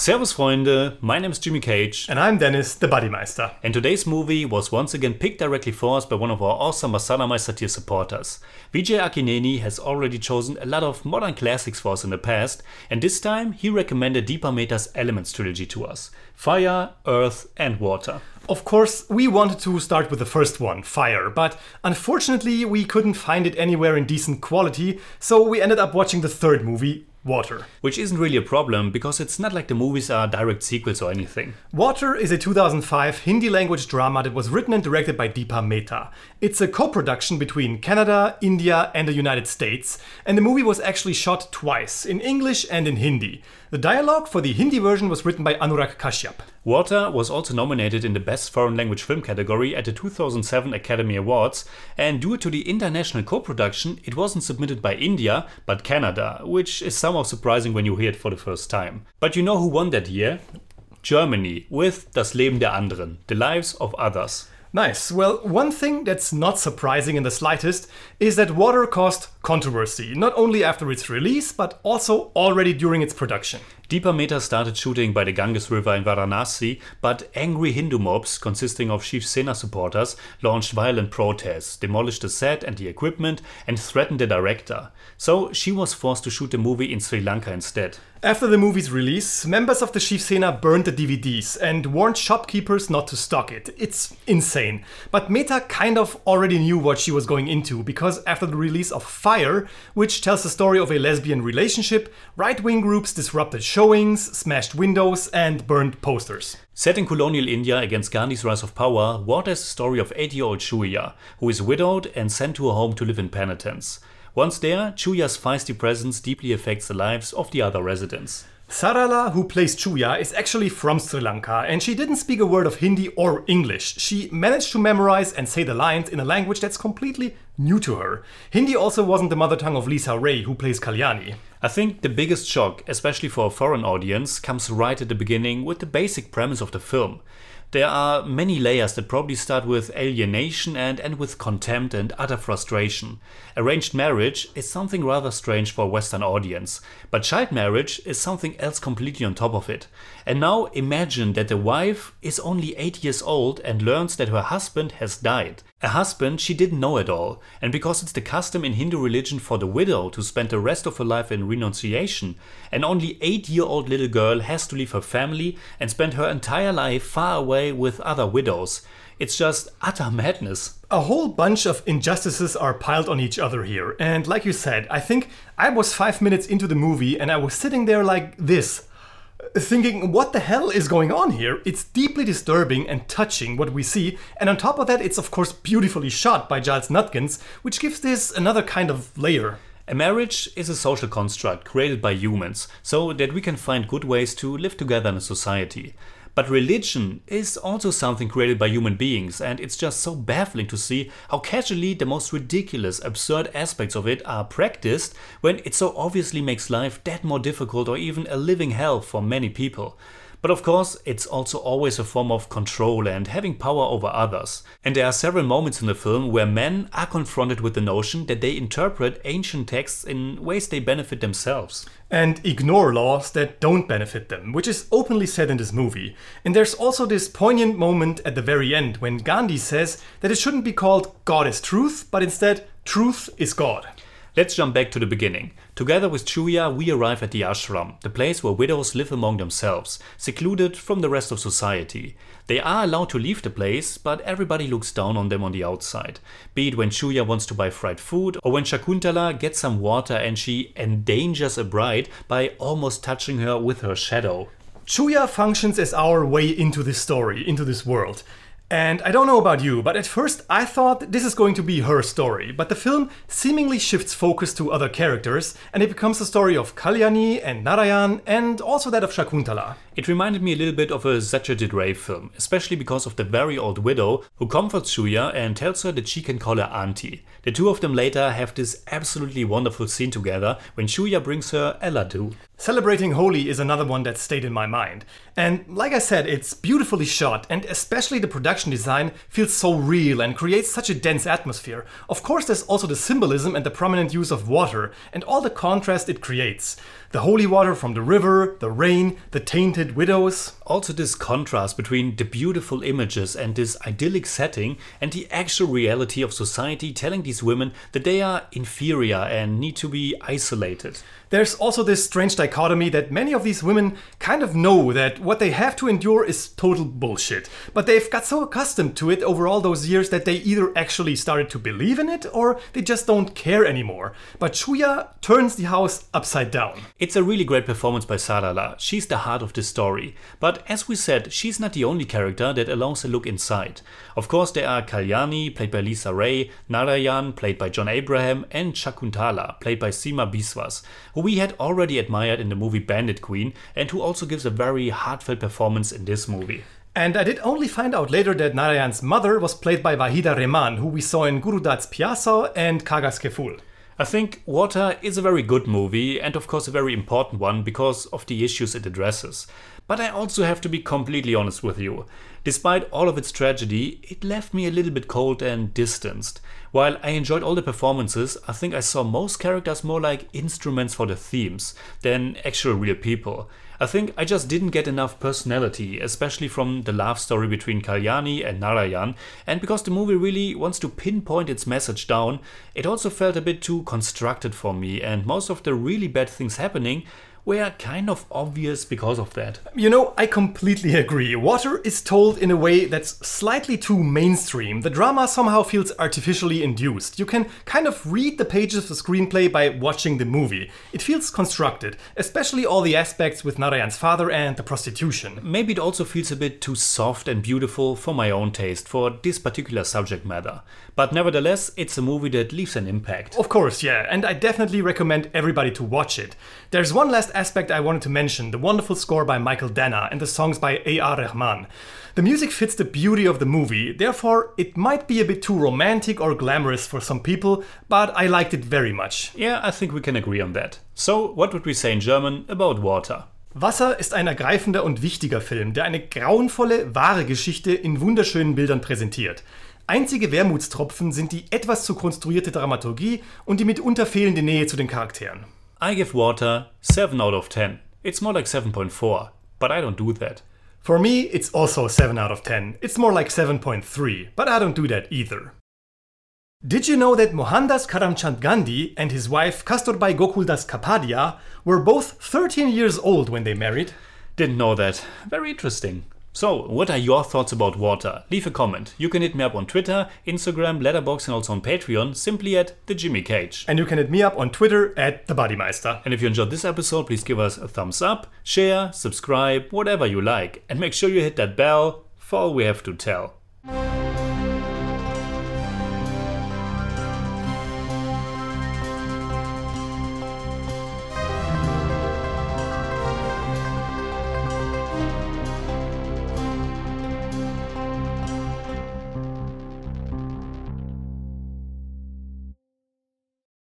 Servus Freunde, my name is Jimmy Cage. And I'm Dennis, the Buddymeister. And today's movie was once again picked directly for us by one of our awesome Masala Meister tier supporters. Vijay Akineni has already chosen a lot of modern classics for us in the past, and this time he recommended Deepa Mehta's Elements trilogy to us Fire, Earth, and Water. Of course, we wanted to start with the first one, Fire, but unfortunately we couldn't find it anywhere in decent quality, so we ended up watching the third movie, Water. Which isn't really a problem because it's not like the movies are direct sequels or anything. Water is a 2005 Hindi language drama that was written and directed by Deepa Mehta. It's a co production between Canada, India, and the United States, and the movie was actually shot twice, in English and in Hindi. The dialogue for the Hindi version was written by Anurag Kashyap. Water was also nominated in the Best Foreign Language Film category at the 2007 Academy Awards, and due to the international co production, it wasn't submitted by India but Canada, which is somehow surprising when you hear it for the first time. But you know who won that year? Germany with Das Leben der anderen, The Lives of Others. Nice. Well, one thing that's not surprising in the slightest is that Water caused controversy, not only after its release, but also already during its production. Deepa Mehta started shooting by the Ganges River in Varanasi, but angry Hindu mobs consisting of Shiv Sena supporters launched violent protests, demolished the set and the equipment, and threatened the director. So she was forced to shoot the movie in Sri Lanka instead. After the movie's release, members of the Shiv Sena burned the DVDs and warned shopkeepers not to stock it. It's insane. But Mehta kind of already knew what she was going into because after the release of Fire, which tells the story of a lesbian relationship, right wing groups disrupted showings, smashed windows, and burned posters. Set in colonial India against Gandhi's rise of power, Water is the story of 8 year old Chuya, who is widowed and sent to a home to live in penitence. Once there, Chuya's feisty presence deeply affects the lives of the other residents. Sarala, who plays Chuya, is actually from Sri Lanka and she didn't speak a word of Hindi or English. She managed to memorize and say the lines in a language that's completely new to her. Hindi also wasn't the mother tongue of Lisa Ray, who plays Kalyani. I think the biggest shock, especially for a foreign audience, comes right at the beginning with the basic premise of the film. There are many layers that probably start with alienation and end with contempt and utter frustration. Arranged marriage is something rather strange for a Western audience, but child marriage is something else completely on top of it. And now imagine that the wife is only 8 years old and learns that her husband has died. A husband she didn't know at all, and because it's the custom in Hindu religion for the widow to spend the rest of her life in renunciation, an only 8 year old little girl has to leave her family and spend her entire life far away with other widows. It's just utter madness. A whole bunch of injustices are piled on each other here, and like you said, I think I was 5 minutes into the movie and I was sitting there like this thinking, what the hell is going on here? It's deeply disturbing and touching what we see, and on top of that, it's of course beautifully shot by Giles Nuttgens, which gives this another kind of layer. A marriage is a social construct created by humans so that we can find good ways to live together in a society. But religion is also something created by human beings, and it's just so baffling to see how casually the most ridiculous, absurd aspects of it are practiced when it so obviously makes life that more difficult or even a living hell for many people. But of course, it's also always a form of control and having power over others. And there are several moments in the film where men are confronted with the notion that they interpret ancient texts in ways they benefit themselves. And ignore laws that don't benefit them, which is openly said in this movie. And there's also this poignant moment at the very end when Gandhi says that it shouldn't be called God is truth, but instead, truth is God. Let's jump back to the beginning. Together with Chuya, we arrive at the ashram, the place where widows live among themselves, secluded from the rest of society. They are allowed to leave the place, but everybody looks down on them on the outside. Be it when Chuya wants to buy fried food, or when Shakuntala gets some water and she endangers a bride by almost touching her with her shadow. Chuya functions as our way into this story, into this world. And I don't know about you, but at first I thought this is going to be her story, but the film seemingly shifts focus to other characters and it becomes a story of Kalyani and Narayan and also that of Shakuntala. It reminded me a little bit of a Satyajit Ray film, especially because of the very old widow who comforts Chuya and tells her that she can call her auntie. The two of them later have this absolutely wonderful scene together when Chuya brings her a laddu. Celebrating Holi is another one that stayed in my mind. And like I said, it's beautifully shot, and especially the production design feels so real and creates such a dense atmosphere. Of course, there's also the symbolism and the prominent use of water, and all the contrast it creates. The holy water from the river, the rain, the tainted widows. Also, this contrast between the beautiful images and this idyllic setting and the actual reality of society telling these women that they are inferior and need to be isolated. There's also this strange dichotomy that many of these women kind of know that what they have to endure is total bullshit. But they've got so accustomed to it over all those years that they either actually started to believe in it or they just don't care anymore. But Chuya turns the house upside down. It's a really great performance by Sarala. She's the heart of the story. But as we said, she's not the only character that allows a look inside. Of course, there are Kalyani, played by Lisa Ray, Narayan, played by John Abraham, and Shakuntala, played by Seema Biswas, who we had already admired in the movie Bandit Queen and who also gives a very heartfelt performance in this movie. And I did only find out later that Narayan's mother was played by Waheeda Rehman, who we saw in Gurudat's Pyaasa and Kaagaz Ke Phool. I think Water is a very good movie and of course a very important one because of the issues it addresses. But I also have to be completely honest with you. Despite all of its tragedy, it left me a little bit cold and distanced. While I enjoyed all the performances, I think I saw most characters more like instruments for the themes than actual real people. I think I just didn't get enough personality, especially from the love story between Kalyani and Narayan, and because the movie really wants to pinpoint its message down, it also felt a bit too constructed for me, and most of the really bad things happening were kind of obvious because of that. You know, I completely agree. Water is told in a way that's slightly too mainstream. The drama somehow feels artificially induced. You can kind of read the pages of the screenplay by watching the movie. It feels constructed, especially all the aspects with Narayan's father and the prostitution. Maybe it also feels a bit too soft and beautiful for my own taste for this particular subject matter. But nevertheless, it's a movie that leaves an impact. Of course, yeah, and I definitely recommend everybody to watch it. There's one last aspect I wanted to mention the wonderful score by Michael Danna and the songs by A.R. Rahman. The music fits the beauty of the movie, therefore, it might be a bit too romantic or glamorous for some people, but I liked it very much. Yeah, I think we can agree on that. So, what would we say in German about water? Wasser ist ein ergreifender und wichtiger Film, der eine grauenvolle, wahre Geschichte in wunderschönen Bildern präsentiert. Einzige Wermutstropfen sind die etwas zu konstruierte Dramaturgie und die mitunter fehlende Nähe zu den Charakteren. I give Water 7 out of 10. It's more like 7.4, but I don't do that. For me, it's also 7 out of 10. It's more like 7.3, but I don't do that either. Did you know that Mohandas Karamchand Gandhi and his wife Kasturbai Gokuldas Kapadia were both 13 years old when they married? Didn't know that. Very interesting. So, what are your thoughts about water? Leave a comment. You can hit me up on Twitter, Instagram, Letterboxd, and also on Patreon, simply at the Jimmy Cage. And you can hit me up on Twitter at the Buddymeister. And if you enjoyed this episode, please give us a thumbs up, share, subscribe, whatever you like, and make sure you hit that bell for all we have to tell.